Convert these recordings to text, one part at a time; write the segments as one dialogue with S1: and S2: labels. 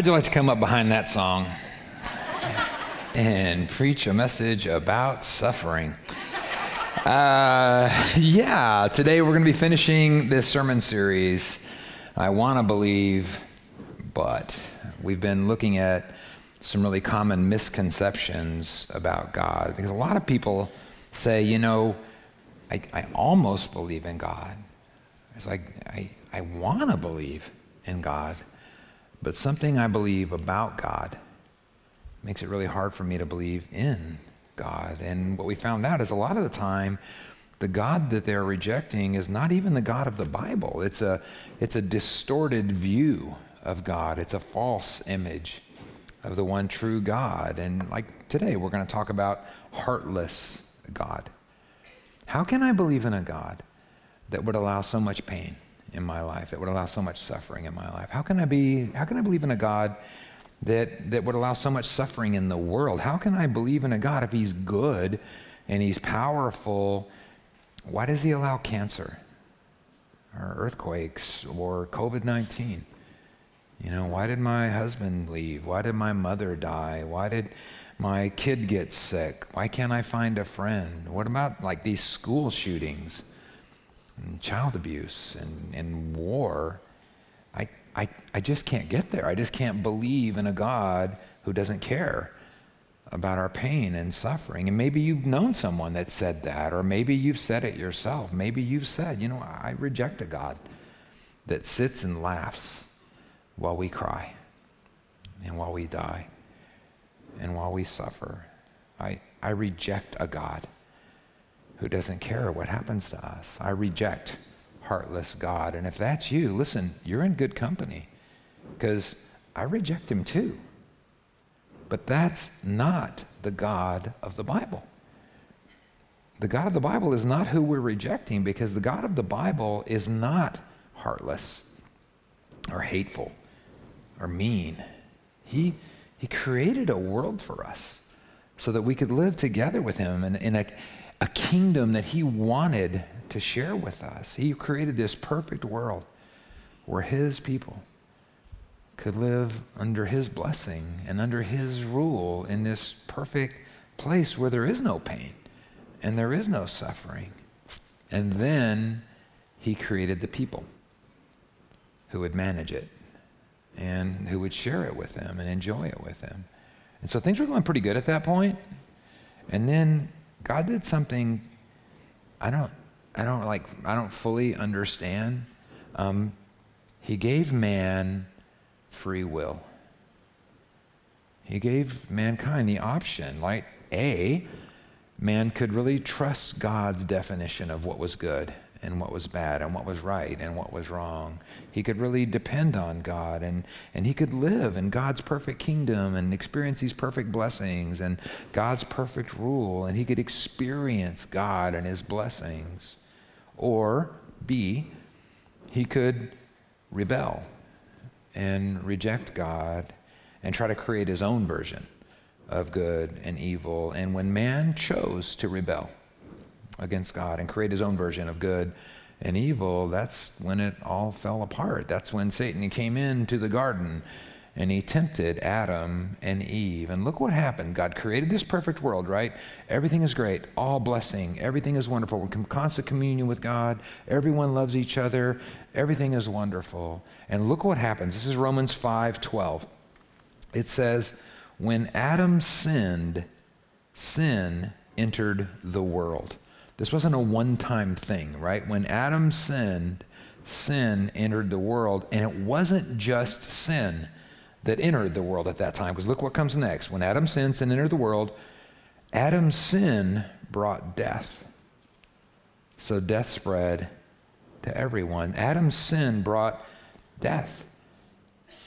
S1: How'd you like to come up behind that song and preach a message about suffering? Uh, yeah, today we're going to be finishing this sermon series. I want to believe, but we've been looking at some really common misconceptions about God because a lot of people say, you know, I, I almost believe in God. It's like, I, I want to believe in God but something I believe about God makes it really hard for me to believe in God. And what we found out is a lot of the time, the God that they're rejecting is not even the God of the Bible. It's a, it's a distorted view of God, it's a false image of the one true God. And like today, we're going to talk about heartless God. How can I believe in a God that would allow so much pain? In my life that would allow so much suffering in my life? How can I be, how can I believe in a God that, that would allow so much suffering in the world? How can I believe in a God if he's good and he's powerful? Why does he allow cancer or earthquakes or COVID 19? You know, why did my husband leave? Why did my mother die? Why did my kid get sick? Why can't I find a friend? What about like these school shootings? And child abuse and, and war, I, I, I just can't get there. I just can't believe in a God who doesn't care about our pain and suffering. And maybe you've known someone that said that, or maybe you've said it yourself. Maybe you've said, you know, I reject a God that sits and laughs while we cry and while we die and while we suffer. I, I reject a God who doesn't care what happens to us. I reject heartless God. And if that's you, listen, you're in good company because I reject him too. But that's not the God of the Bible. The God of the Bible is not who we're rejecting because the God of the Bible is not heartless or hateful or mean. He, he created a world for us so that we could live together with him in, in a, a kingdom that he wanted to share with us. He created this perfect world where his people could live under his blessing and under his rule in this perfect place where there is no pain and there is no suffering. And then he created the people who would manage it and who would share it with them and enjoy it with them. And so things were going pretty good at that point. And then God did something I don't, I don't like, I don't fully understand. Um, he gave man free will. He gave mankind the option, like A, man could really trust God's definition of what was good and what was bad and what was right and what was wrong. He could really depend on God and, and he could live in God's perfect kingdom and experience these perfect blessings and God's perfect rule and he could experience God and his blessings. Or B, he could rebel and reject God and try to create his own version of good and evil. And when man chose to rebel, against God and create his own version of good and evil, that's when it all fell apart. That's when Satan came into the garden and he tempted Adam and Eve. And look what happened. God created this perfect world, right? Everything is great, all blessing, everything is wonderful. We're in constant communion with God, everyone loves each other, everything is wonderful. And look what happens. This is Romans 5 12. It says, When Adam sinned, sin entered the world. This wasn't a one time thing, right? When Adam sinned, sin entered the world, and it wasn't just sin that entered the world at that time. Because look what comes next. When Adam sinned, sin entered the world. Adam's sin brought death. So death spread to everyone. Adam's sin brought death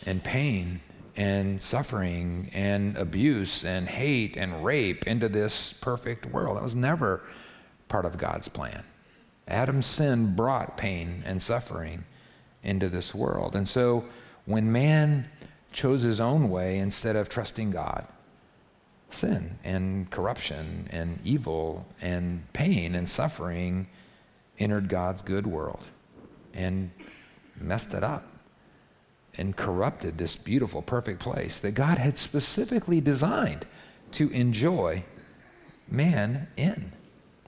S1: and pain and suffering and abuse and hate and rape into this perfect world. That was never part of God's plan. Adam's sin brought pain and suffering into this world. And so when man chose his own way instead of trusting God, sin and corruption and evil and pain and suffering entered God's good world and messed it up. and corrupted this beautiful, perfect place that God had specifically designed to enjoy man in.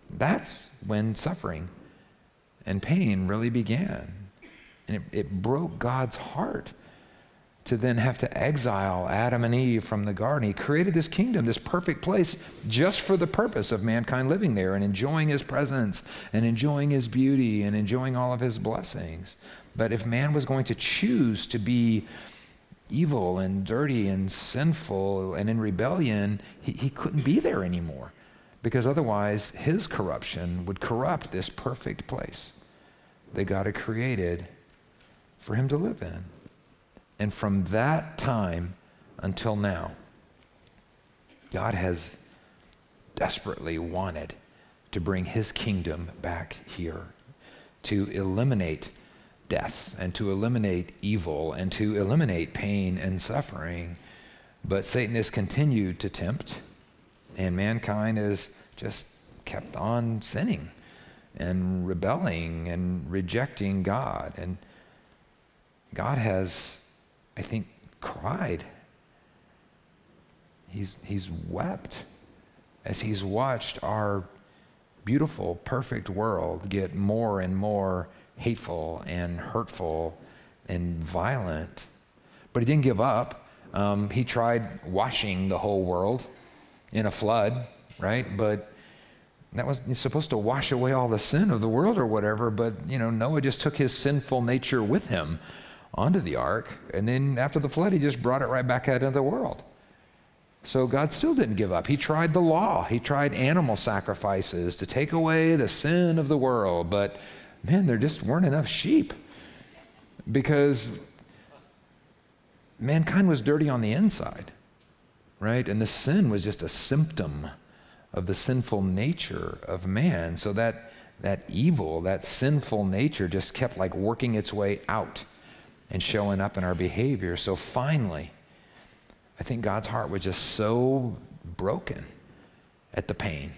S1: That's when suffering and pain really began. And it, it broke God's heart to then have to exile Adam and Eve from the garden. He created this kingdom, this perfect place, just for the purpose of mankind living there and enjoying his presence and enjoying his beauty and enjoying all of his blessings. But if man was going to choose to be evil and dirty and sinful and in rebellion, he, he couldn't be there anymore because otherwise his corruption would corrupt this perfect place that God had created for him to live in. And from that time until now, God has desperately wanted to bring his kingdom back here, to eliminate death and to eliminate evil and to eliminate pain and suffering. But Satan has continued to tempt, and mankind has just kept on sinning and rebelling and rejecting God. And God has I think, cried. He's, he's wept as he's watched our beautiful, perfect world get more and more hateful and hurtful and violent. But he didn't give up. Um, he tried washing the whole world in a flood, right? But that was supposed to wash away all the sin of the world or whatever. But, you know, Noah just took his sinful nature with him onto the ark, and then after the flood, he just brought it right back out into the world. So God still didn't give up. He tried the law, he tried animal sacrifices to take away the sin of the world, but man, there just weren't enough sheep because mankind was dirty on the inside, right? And the sin was just a symptom of the sinful nature of man. So that, that evil, that sinful nature just kept like working its way out and showing up in our behavior. So finally, I think God's heart was just so broken at the pain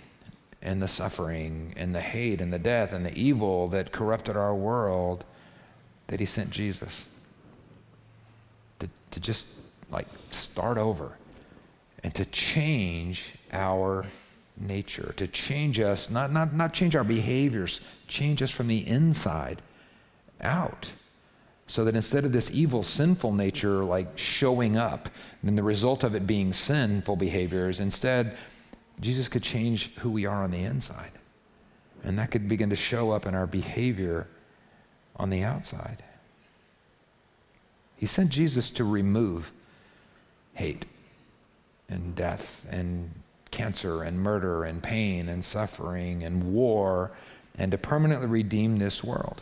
S1: and the suffering and the hate and the death and the evil that corrupted our world that he sent Jesus to, to just like start over and to change our nature, to change us, not, not, not change our behaviors, change us from the inside out so that instead of this evil, sinful nature like showing up, and the result of it being sinful behaviors, instead, Jesus could change who we are on the inside. And that could begin to show up in our behavior on the outside. He sent Jesus to remove hate and death and cancer and murder and pain and suffering and war and to permanently redeem this world.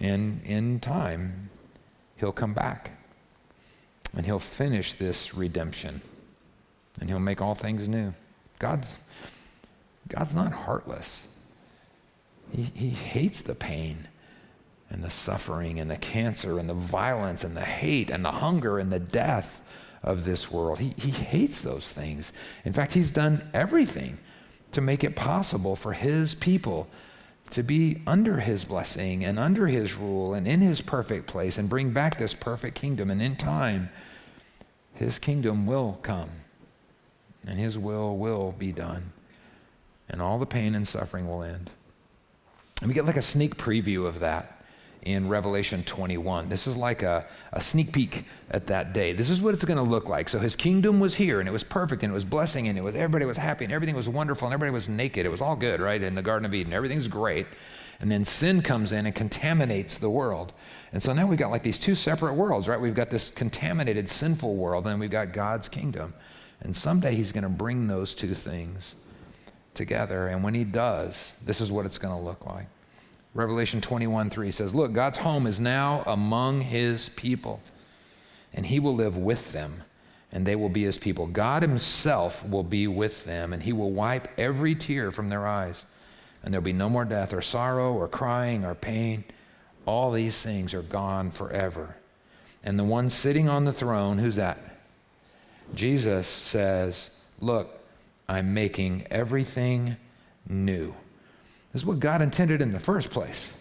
S1: And in time, he'll come back and he'll finish this redemption and he'll make all things new. God's, God's not heartless. He, he hates the pain and the suffering and the cancer and the violence and the hate and the hunger and the death of this world. He, he hates those things. In fact, he's done everything to make it possible for his people to be under his blessing and under his rule and in his perfect place and bring back this perfect kingdom. And in time, his kingdom will come and his will will be done. And all the pain and suffering will end. And we get like a sneak preview of that in Revelation 21. This is like a, a sneak peek at that day. This is what it's going to look like. So his kingdom was here and it was perfect and it was blessing and it was everybody was happy and everything was wonderful and everybody was naked. It was all good, right? In the Garden of Eden. Everything's great. And then sin comes in and contaminates the world. And so now we've got like these two separate worlds, right? We've got this contaminated, sinful world, and we've got God's kingdom. And someday he's going to bring those two things together. And when he does, this is what it's going to look like. Revelation 21 3 says, Look, God's home is now among his people, and he will live with them, and they will be his people. God himself will be with them, and he will wipe every tear from their eyes. And there'll be no more death, or sorrow, or crying, or pain. All these things are gone forever. And the one sitting on the throne, who's that? Jesus says, Look, I'm making everything new. This is what God intended in the first place.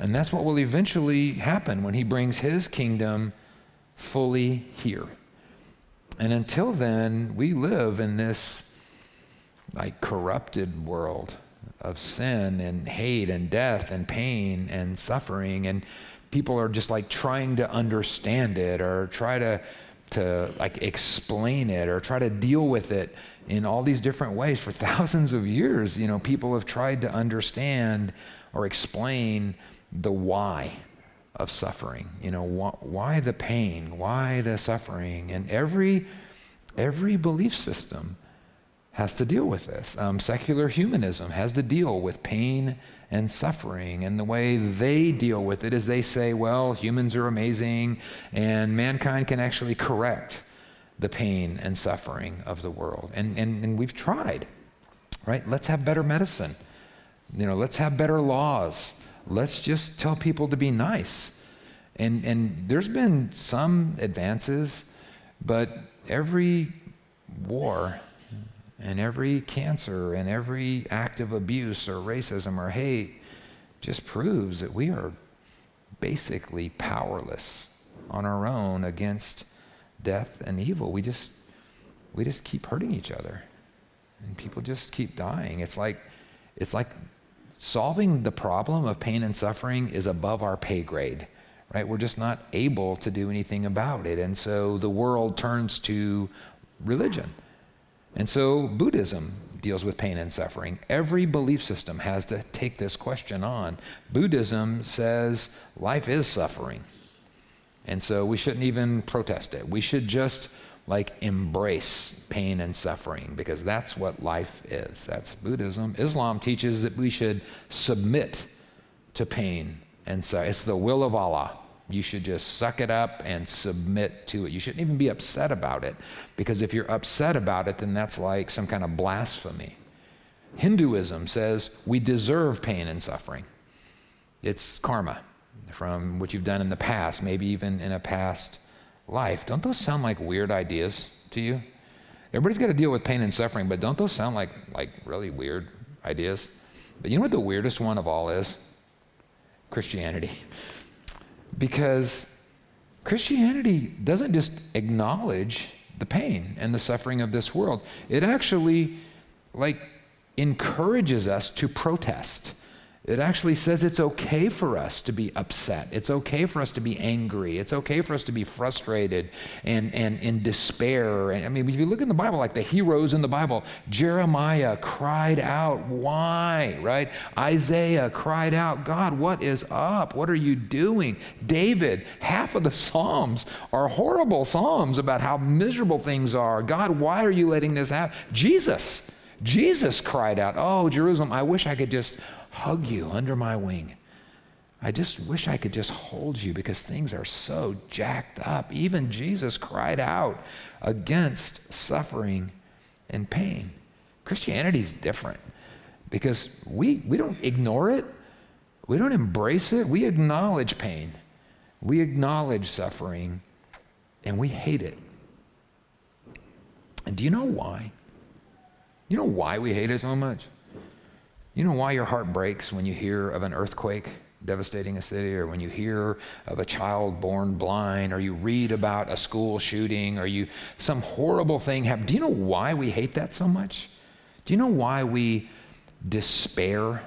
S1: And that's what will eventually happen when he brings his kingdom fully here. And until then, we live in this like corrupted world of sin and hate and death and pain and suffering and people are just like trying to understand it or try to to like explain it or try to deal with it in all these different ways for thousands of years you know people have tried to understand or explain the why of suffering you know wh- why the pain why the suffering and every every belief system has to deal with this. Um, secular humanism has to deal with pain and suffering. And the way they deal with it is they say, well, humans are amazing and mankind can actually correct the pain and suffering of the world. And, and, and we've tried, right? Let's have better medicine. You know, let's have better laws. Let's just tell people to be nice. And, and there's been some advances, but every war and every cancer and every act of abuse or racism or hate just proves that we are basically powerless on our own against death and evil. We just we just keep hurting each other. And people just keep dying. It's like it's like solving the problem of pain and suffering is above our pay grade. Right? We're just not able to do anything about it. And so the world turns to religion. And so Buddhism deals with pain and suffering. Every belief system has to take this question on. Buddhism says life is suffering. And so we shouldn't even protest it. We should just like embrace pain and suffering because that's what life is. That's Buddhism. Islam teaches that we should submit to pain and so it's the will of Allah. You should just suck it up and submit to it. You shouldn't even be upset about it, because if you're upset about it, then that's like some kind of blasphemy. Hinduism says we deserve pain and suffering. It's karma from what you've done in the past, maybe even in a past life. Don't those sound like weird ideas to you? Everybody's got to deal with pain and suffering, but don't those sound like, like really weird ideas? But you know what the weirdest one of all is? Christianity. Because Christianity doesn't just acknowledge the pain and the suffering of this world, it actually like encourages us to protest it actually says it's okay for us to be upset. It's okay for us to be angry. It's okay for us to be frustrated and, and in despair. I mean, if you look in the Bible, like the heroes in the Bible, Jeremiah cried out, Why? Right? Isaiah cried out, God, what is up? What are you doing? David, half of the Psalms are horrible Psalms about how miserable things are. God, why are you letting this happen? Jesus. Jesus cried out, Oh, Jerusalem, I wish I could just hug you under my wing. I just wish I could just hold you because things are so jacked up. Even Jesus cried out against suffering and pain. Christianity is different because we, we don't ignore it, we don't embrace it, we acknowledge pain, we acknowledge suffering, and we hate it. And do you know why? You know why we hate it so much? You know why your heart breaks when you hear of an earthquake devastating a city, or when you hear of a child born blind, or you read about a school shooting, or you some horrible thing happen? Do you know why we hate that so much? Do you know why we despair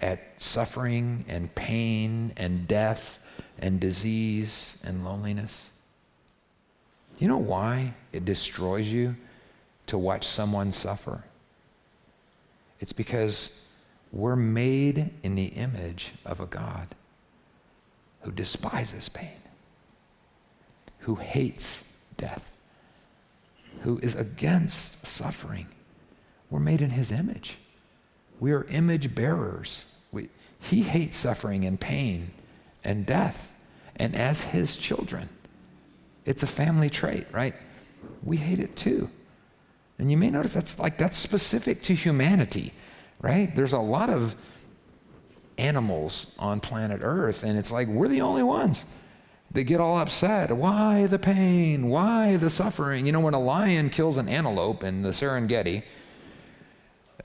S1: at suffering and pain and death and disease and loneliness? Do you know why it destroys you to watch someone suffer? It's because we're made in the image of a God who despises pain, who hates death, who is against suffering. We're made in his image. We are image bearers. We, he hates suffering and pain and death. And as his children, it's a family trait, right? We hate it too. And you may notice that's like that's specific to humanity right? There's a lot of animals on planet Earth, and it's like we're the only ones that get all upset. Why the pain? Why the suffering? You know, when a lion kills an antelope in the Serengeti,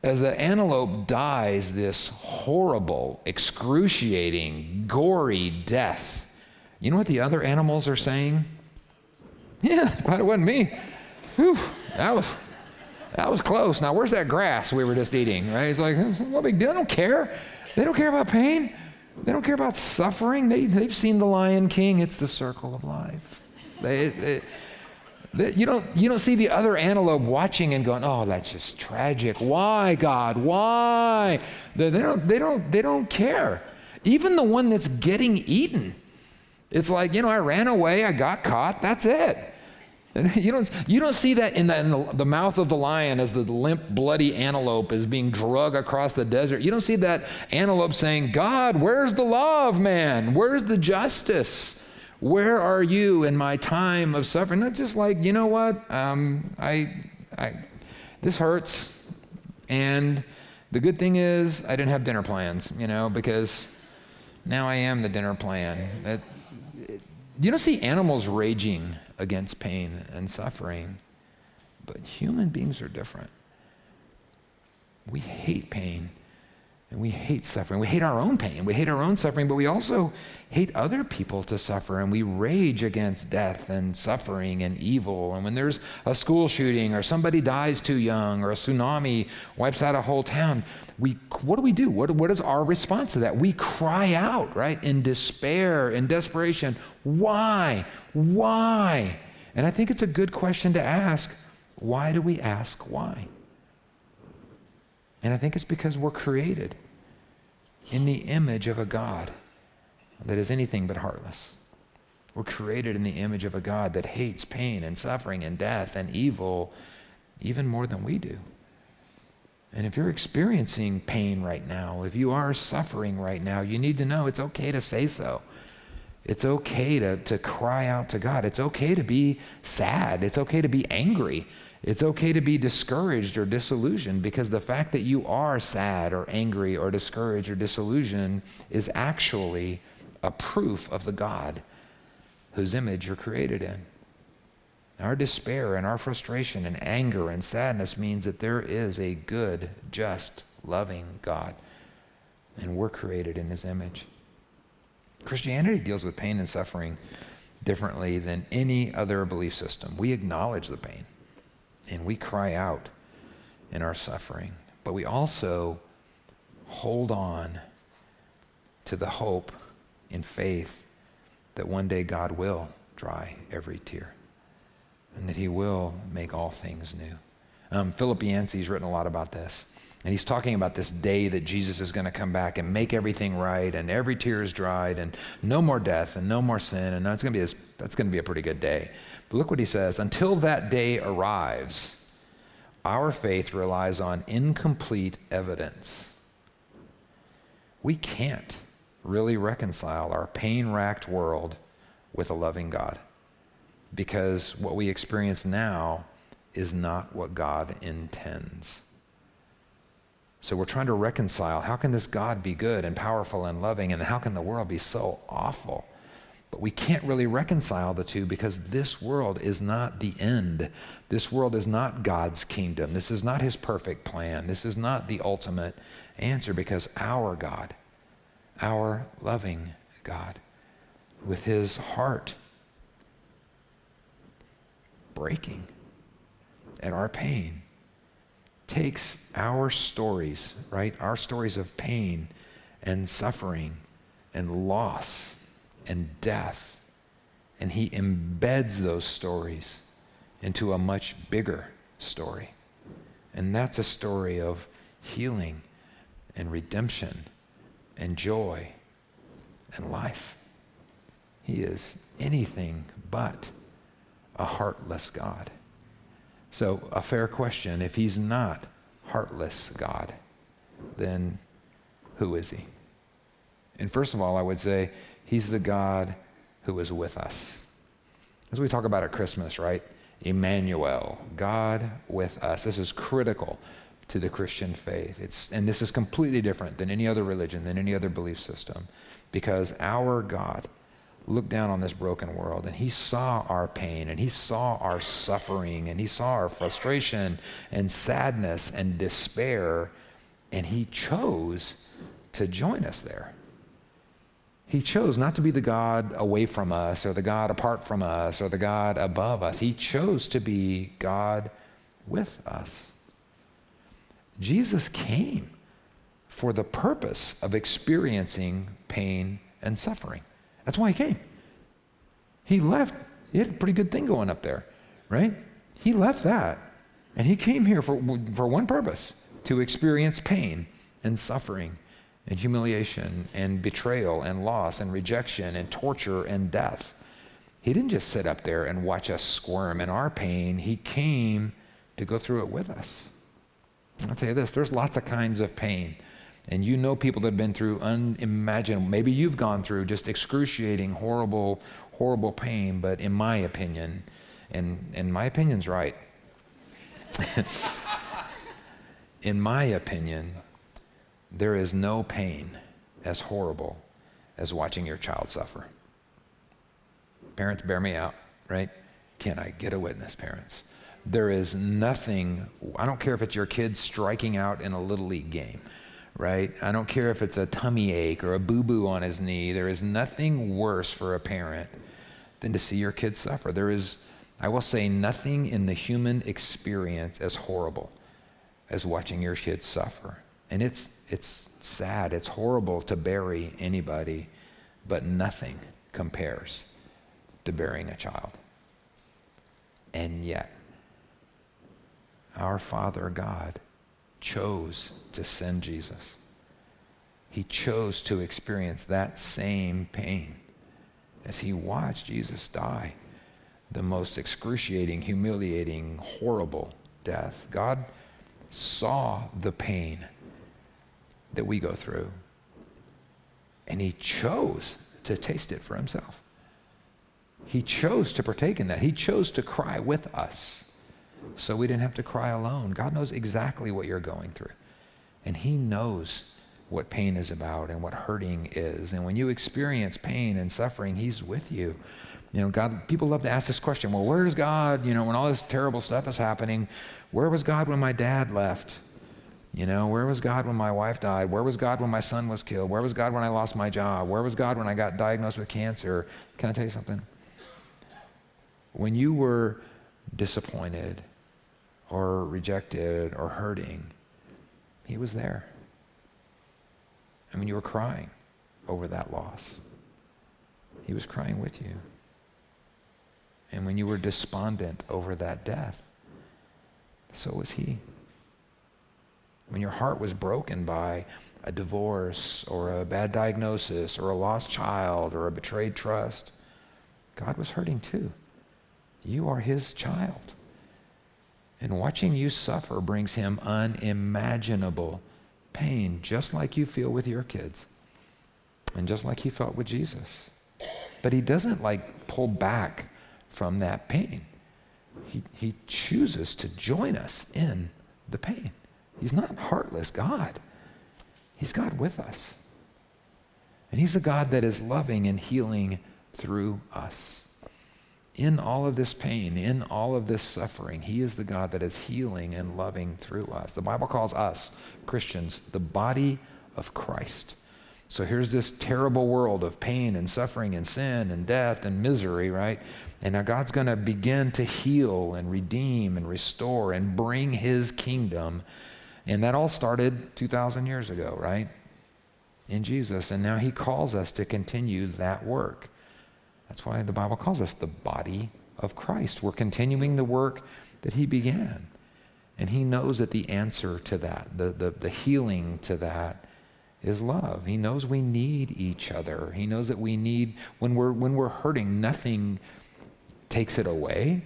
S1: as the antelope dies this horrible, excruciating, gory death, you know what the other animals are saying? Yeah, glad it wasn't me. Whew, that was that was close. Now where's that grass we were just eating? Right? He's like, hmm, what big deal? Don't care. They don't care about pain. They don't care about suffering. They, they've seen the Lion King. It's the circle of life. They, they, they, you, don't, you don't see the other antelope watching and going, oh, that's just tragic. Why, God? Why? They, they, don't, they, don't, they don't care. Even the one that's getting eaten. It's like, you know, I ran away, I got caught, that's it. You don't, you don't see that in, the, in the, the, mouth of the lion as the limp, bloody antelope is being drug across the desert. You don't see that antelope saying, God, where's the love, man? Where's the justice? Where are you in my time of suffering? Not just like, you know what? Um, I, I, this hurts. And the good thing is, I didn't have dinner plans, you know, because now I am the dinner plan. It, it, you don't see animals raging against pain and suffering. But human beings are different. We hate pain and we hate suffering. We hate our own pain. We hate our own suffering, but we also hate other people to suffer. And we rage against death and suffering and evil. And when there's a school shooting or somebody dies too young or a tsunami wipes out a whole town, we, what do we do? What, what is our response to that? We cry out, right, in despair, in desperation. Why? Why? And I think it's a good question to ask. Why do we ask why? And I think it's because we're created in the image of a God that is anything but heartless. We're created in the image of a God that hates pain and suffering and death and evil even more than we do. And if you're experiencing pain right now, if you are suffering right now, you need to know it's okay to say so. It's okay to, to cry out to God. It's okay to be sad. It's okay to be angry. It's okay to be discouraged or disillusioned because the fact that you are sad or angry or discouraged or disillusioned is actually a proof of the God whose image you're created in. Our despair and our frustration and anger and sadness means that there is a good, just, loving God, and we're created in his image. Christianity deals with pain and suffering differently than any other belief system. We acknowledge the pain and we cry out in our suffering, but we also hold on to the hope in faith that one day God will dry every tear and that he will make all things new. Um, Philip Yancey's written a lot about this. And he's talking about this day that Jesus is going to come back and make everything right, and every tear is dried, and no more death, and no more sin, and it's going to be a, that's going to be a pretty good day. But look what he says: until that day arrives, our faith relies on incomplete evidence. We can't really reconcile our pain-racked world with a loving God, because what we experience now is not what God intends. So we're trying to reconcile how can this God be good and powerful and loving, and how can the world be so awful? But we can't really reconcile the two because this world is not the end. This world is not God's kingdom. This is not his perfect plan. This is not the ultimate answer because our God, our loving God, with his heart breaking at our pain, takes our stories, right? Our stories of pain and suffering and loss and death, and he embeds those stories into a much bigger story. And that's a story of healing and redemption and joy and life. He is anything but a heartless God. So, a fair question if he's not heartless God, then who is he? And first of all, I would say he's the God who is with us. As we talk about at Christmas, right? Emmanuel, God with us. This is critical to the Christian faith. It's, and this is completely different than any other religion, than any other belief system, because our God looked down on this broken world and he saw our pain and he saw our suffering and he saw our frustration and sadness and despair and he chose to join us there. He chose not to be the God away from us or the God apart from us or the God above us. He chose to be God with us. Jesus came for the purpose of experiencing pain and suffering. That's why he came. He left. He had a pretty good thing going up there, right? He left that. And he came here for, for one purpose to experience pain and suffering and humiliation and betrayal and loss and rejection and torture and death. He didn't just sit up there and watch us squirm in our pain. He came to go through it with us. I'll tell you this there's lots of kinds of pain. And you know people that have been through unimaginable, maybe you've gone through just excruciating, horrible, horrible pain, but in my opinion, and, and my opinion's right, in my opinion, there is no pain as horrible as watching your child suffer. Parents, bear me out, right? Can I get a witness, parents? There is nothing, I don't care if it's your kid striking out in a little league game, right? I don't care if it's a tummy ache or a boo boo on his knee. There is nothing worse for a parent than to see your kid suffer. There is, I will say, nothing in the human experience as horrible as watching your kids suffer. And it's, it's sad, it's horrible to bury anybody, but nothing compares to burying a child. And yet, our Father God chose to send Jesus. He chose to experience that same pain as he watched Jesus die the most excruciating, humiliating, horrible death. God saw the pain that we go through, and he chose to taste it for himself. He chose to partake in that. He chose to cry with us so we didn't have to cry alone. God knows exactly what you're going through. And He knows what pain is about and what hurting is. And when you experience pain and suffering, He's with you. You know, God, people love to ask this question well, where's God? You know, when all this terrible stuff is happening, where was God when my dad left? You know, where was God when my wife died? Where was God when my son was killed? Where was God when I lost my job? Where was God when I got diagnosed with cancer? Can I tell you something? When you were disappointed or rejected or hurting, He was there. I mean, you were crying over that loss. He was crying with you. And when you were despondent over that death, so was He. When your heart was broken by a divorce or a bad diagnosis or a lost child or a betrayed trust, God was hurting too. You are His child. And watching you suffer brings him unimaginable pain, just like you feel with your kids, and just like he felt with Jesus. But he doesn't like pull back from that pain. He, he chooses to join us in the pain. He's not heartless God. He's God with us. And he's a God that is loving and healing through us in all of this pain, in all of this suffering, He is the God that is healing and loving through us. The Bible calls us, Christians, the body of Christ. So here's this terrible world of pain and suffering and sin and death and misery, right? And now God's going to begin to heal and redeem and restore and bring His kingdom. And that all started 2,000 years ago, right? In Jesus. And now He calls us to continue that work. That's why the Bible calls us the body of Christ. We're continuing the work that he began. And he knows that the answer to that, the, the, the healing to that, is love. He knows we need each other. He knows that we need, when we're, when we're hurting, nothing takes it away.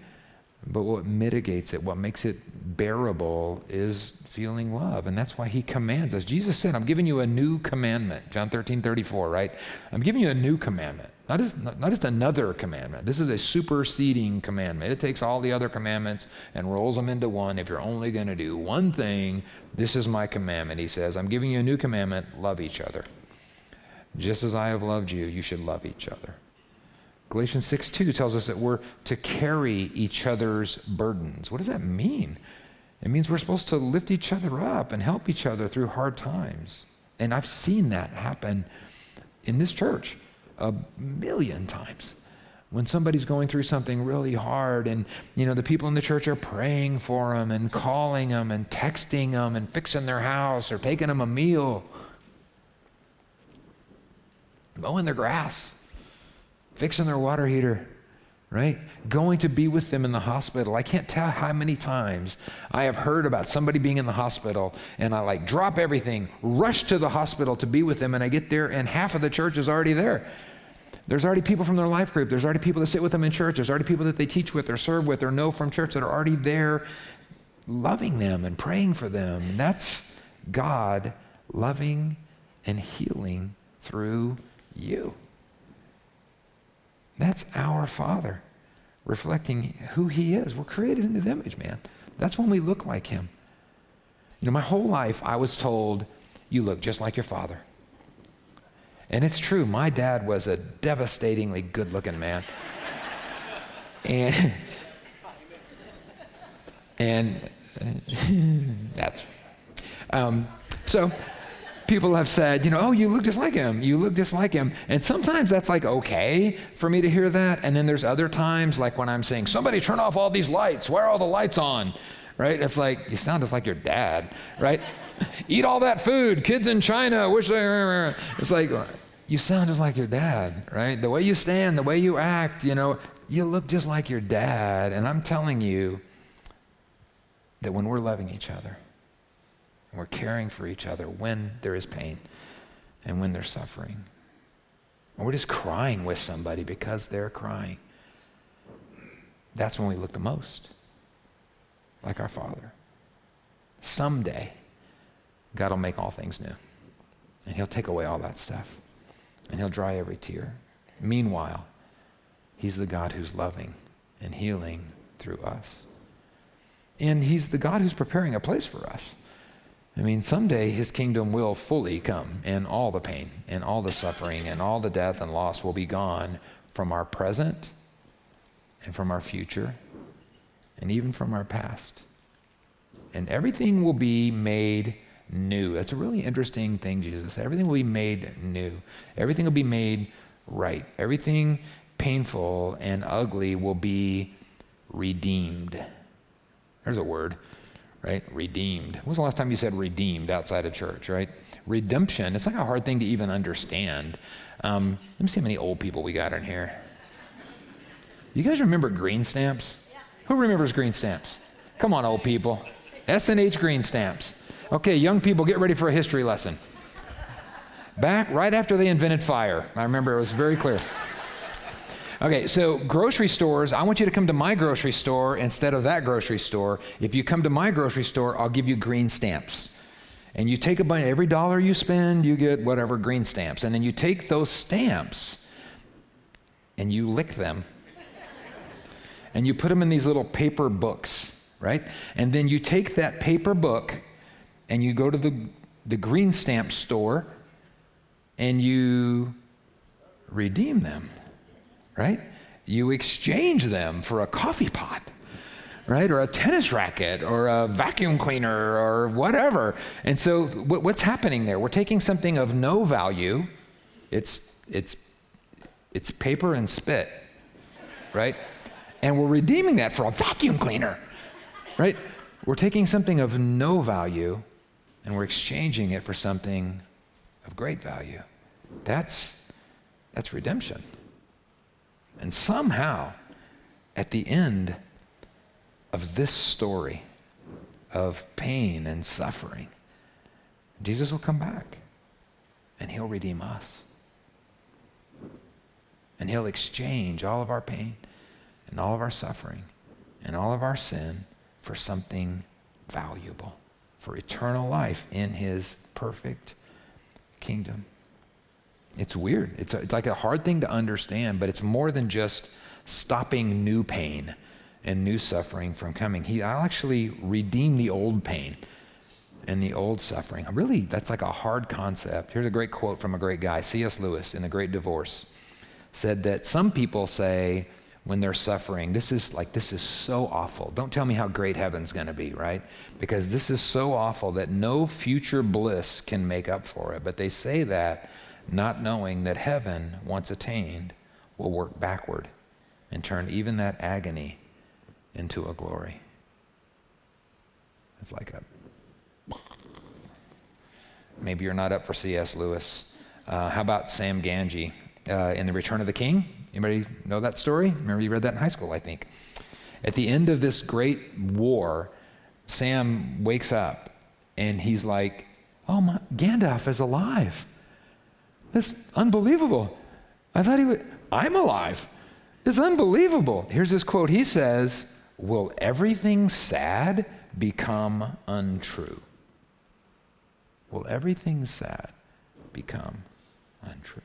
S1: But what mitigates it, what makes it bearable, is feeling love. And that's why he commands us. Jesus said, I'm giving you a new commandment. John 13, 34, right? I'm giving you a new commandment. Not just, not just another commandment. This is a superseding commandment. It takes all the other commandments and rolls them into one. If you're only going to do one thing, this is my commandment. He says, I'm giving you a new commandment love each other. Just as I have loved you, you should love each other. Galatians 6 2 tells us that we're to carry each other's burdens. What does that mean? It means we're supposed to lift each other up and help each other through hard times. And I've seen that happen in this church a million times. When somebody's going through something really hard and you know the people in the church are praying for them and calling them and texting them and fixing their house or taking them a meal, mowing their grass, fixing their water heater, right? Going to be with them in the hospital. I can't tell how many times I have heard about somebody being in the hospital and I like drop everything, rush to the hospital to be with them, and I get there and half of the church is already there. There's already people from their life group. There's already people that sit with them in church. There's already people that they teach with or serve with or know from church that are already there loving them and praying for them. And that's God loving and healing through you. That's our Father reflecting who He is. We're created in His image, man. That's when we look like Him. You know, my whole life I was told, you look just like your father. And it's true, my dad was a devastatingly good looking man. and and that's um, so people have said, you know, oh, you look just like him. You look just like him. And sometimes that's like okay for me to hear that. And then there's other times, like when I'm saying, somebody turn off all these lights. Why are all the lights on? Right? It's like, you sound just like your dad, right? Eat all that food. Kids in China wish they. were. It's like, you sound just like your dad, right? The way you stand, the way you act, you know, you look just like your dad. And I'm telling you that when we're loving each other, we're caring for each other when there is pain and when they're suffering. Or we're just crying with somebody because they're crying. That's when we look the most like our Father. Someday, God will make all things new. And He'll take away all that stuff. And He'll dry every tear. Meanwhile, He's the God who's loving and healing through us. And He's the God who's preparing a place for us. I mean, someday his kingdom will fully come, and all the pain, and all the suffering, and all the death and loss will be gone from our present, and from our future, and even from our past. And everything will be made new. That's a really interesting thing, Jesus. Everything will be made new, everything will be made right. Everything painful and ugly will be redeemed. There's a word right? Redeemed. When was the last time you said redeemed outside of church, right? Redemption, it's like a hard thing to even understand. Um, let me see how many old people we got in here. You guys remember green stamps? Who remembers green stamps? Come on, old people. S&H green stamps. Okay, young people, get ready for a history lesson. Back right after they invented fire. I remember it was very clear. Okay, so grocery stores, I want you to come to my grocery store instead of that grocery store. If you come to my grocery store, I'll give you green stamps. And you take a bunch, every dollar you spend, you get whatever green stamps. And then you take those stamps and you lick them. and you put them in these little paper books, right? And then you take that paper book and you go to the, the green stamp store and you redeem them right? You exchange them for a coffee pot, right? Or a tennis racket or a vacuum cleaner or whatever. And so what's happening there? We're taking something of no value. It's, it's, it's paper and spit, right? And we're redeeming that for a vacuum cleaner, right? We're taking something of no value and we're exchanging it for something of great value. That's, that's redemption. And somehow, at the end of this story of pain and suffering, Jesus will come back and he'll redeem us. And he'll exchange all of our pain and all of our suffering and all of our sin for something valuable, for eternal life in his perfect kingdom. It's weird. It's, a, it's like a hard thing to understand, but it's more than just stopping new pain and new suffering from coming. He, I'll actually redeem the old pain and the old suffering. Really, that's like a hard concept. Here's a great quote from a great guy, C.S. Lewis, in The Great Divorce. said that some people say when they're suffering, this is like, this is so awful. Don't tell me how great heaven's going to be, right? Because this is so awful that no future bliss can make up for it. But they say that not knowing that heaven, once attained, will work backward and turn even that agony into a glory. It's like a. Maybe you're not up for C.S. Lewis. Uh, how about Sam Gamgee uh, in The Return of the King? Anybody know that story? Remember you read that in high school, I think. At the end of this great war, Sam wakes up and he's like, "Oh my, Gandalf is alive. That's unbelievable. I thought he would. I'm alive. It's unbelievable." Here's this quote. He says, "Will everything sad become untrue?" Will everything sad become untrue?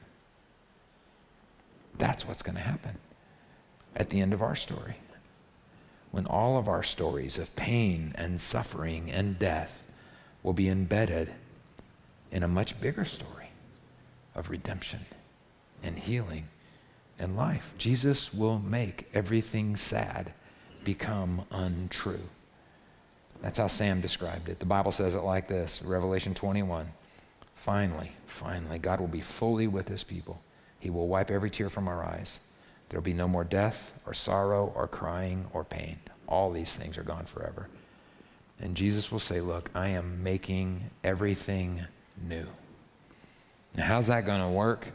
S1: That's what's going to happen at the end of our story. When all of our stories of pain and suffering and death will be embedded in a much bigger story of redemption and healing and life. Jesus will make everything sad become untrue. That's how Sam described it. The Bible says it like this Revelation 21. Finally, finally, God will be fully with his people. He will wipe every tear from our eyes. There will be no more death or sorrow or crying or pain. All these things are gone forever. And Jesus will say, Look, I am making everything new. Now, how's that going to work?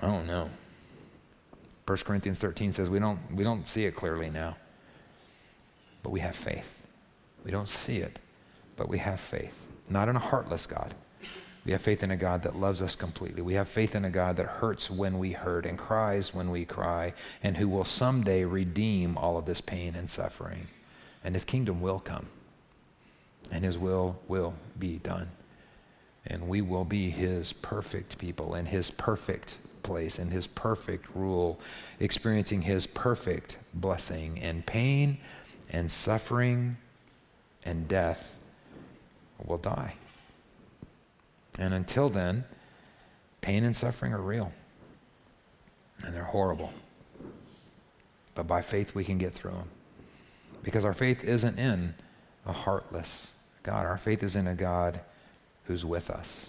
S1: I don't know. 1 Corinthians 13 says we don't, we don't see it clearly now, but we have faith. We don't see it, but we have faith. Not in a heartless God. We have faith in a God that loves us completely. We have faith in a God that hurts when we hurt and cries when we cry, and who will someday redeem all of this pain and suffering. And his kingdom will come, and his will will be done. And we will be his perfect people in his perfect place, in his perfect rule, experiencing his perfect blessing and pain and suffering and death will die. And until then, pain and suffering are real. And they're horrible. But by faith, we can get through them. Because our faith isn't in a heartless God. Our faith is in a God who's with us.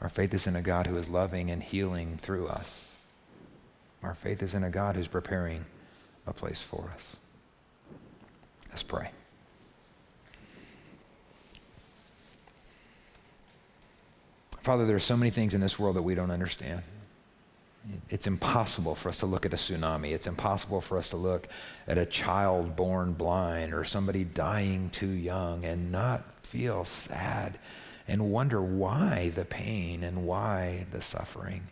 S1: Our faith is in a God who is loving and healing through us. Our faith is in a God who's preparing a place for us. Let's pray. Father, there are so many things in this world that we don't understand. It's impossible for us to look at a tsunami. It's impossible for us to look at a child born blind or somebody dying too young and not feel sad and wonder why the pain and why the suffering.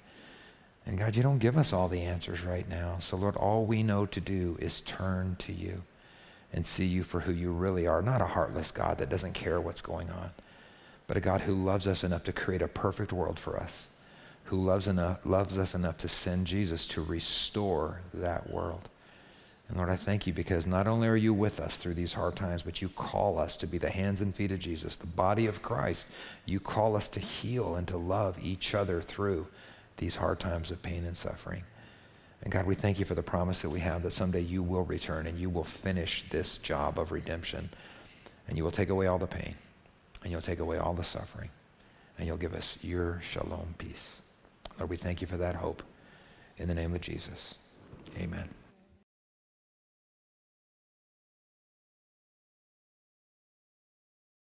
S1: And God, you don't give us all the answers right now. So, Lord, all we know to do is turn to you and see you for who you really are, not a heartless God that doesn't care what's going on but a God who loves us enough to create a perfect world for us, who loves, enough, loves us enough to send Jesus to restore that world. And Lord, I thank you because not only are you with us through these hard times, but you call us to be the hands and feet of Jesus, the body of Christ. You call us to heal and to love each other through these hard times of pain and suffering. And God, we thank you for the promise that we have that someday you will return and you will finish this job of redemption and you will take away all the pain and you'll take away all the suffering, and you'll give us your shalom peace. Lord, we thank you for that hope. In the name of Jesus, amen.